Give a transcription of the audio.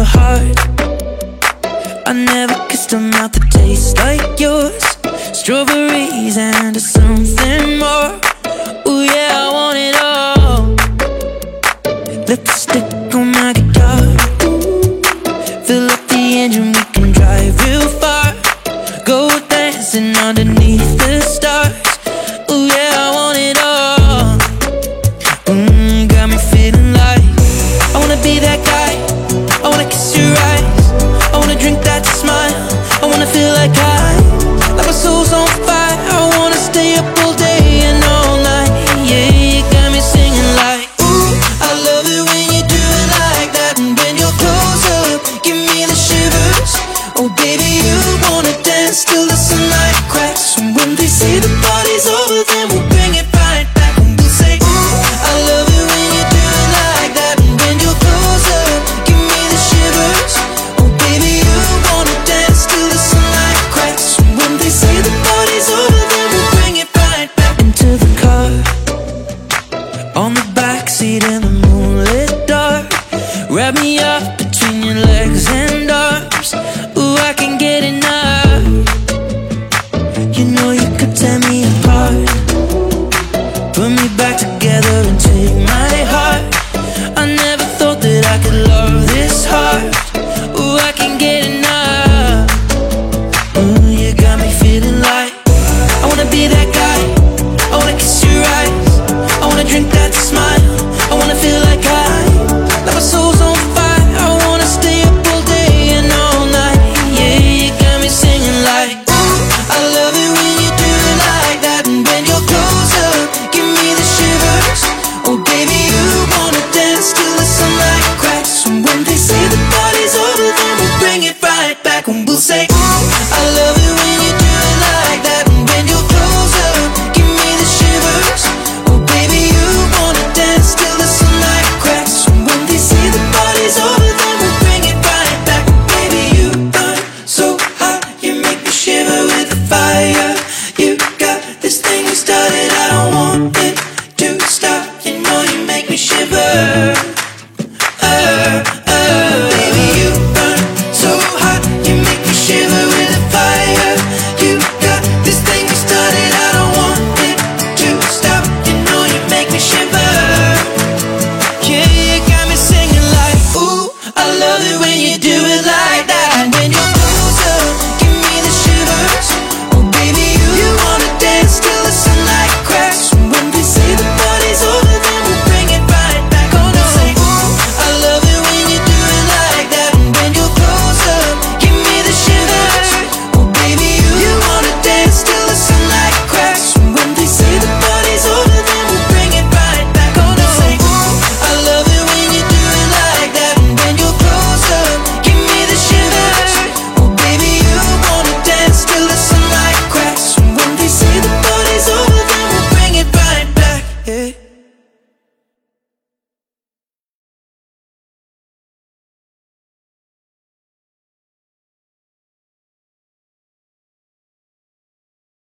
your heart. I never kissed a mouth that tastes like yours. Strawberries and something. Wanna legs and arms. Ooh, I can get enough. You know you could tear me apart. Put me back together and take my heart. I never thought that I could love this hard Ooh, I can get enough. Ooh, you got me feeling like I wanna be that guy. I wanna kiss your eyes. I wanna drink that smile. I wanna feel like Like say Ooh, I love it when you do it like that. And when you're close up Give me the shivers. Oh, baby, you wanna dance till the sunlight cracks. And when they say the party's over Then we'll bring it right back. Oh, baby, you burn so hot. You make me shiver with the fire. You got this thing you started. I don't want it to stop. You know you make me shiver you do it like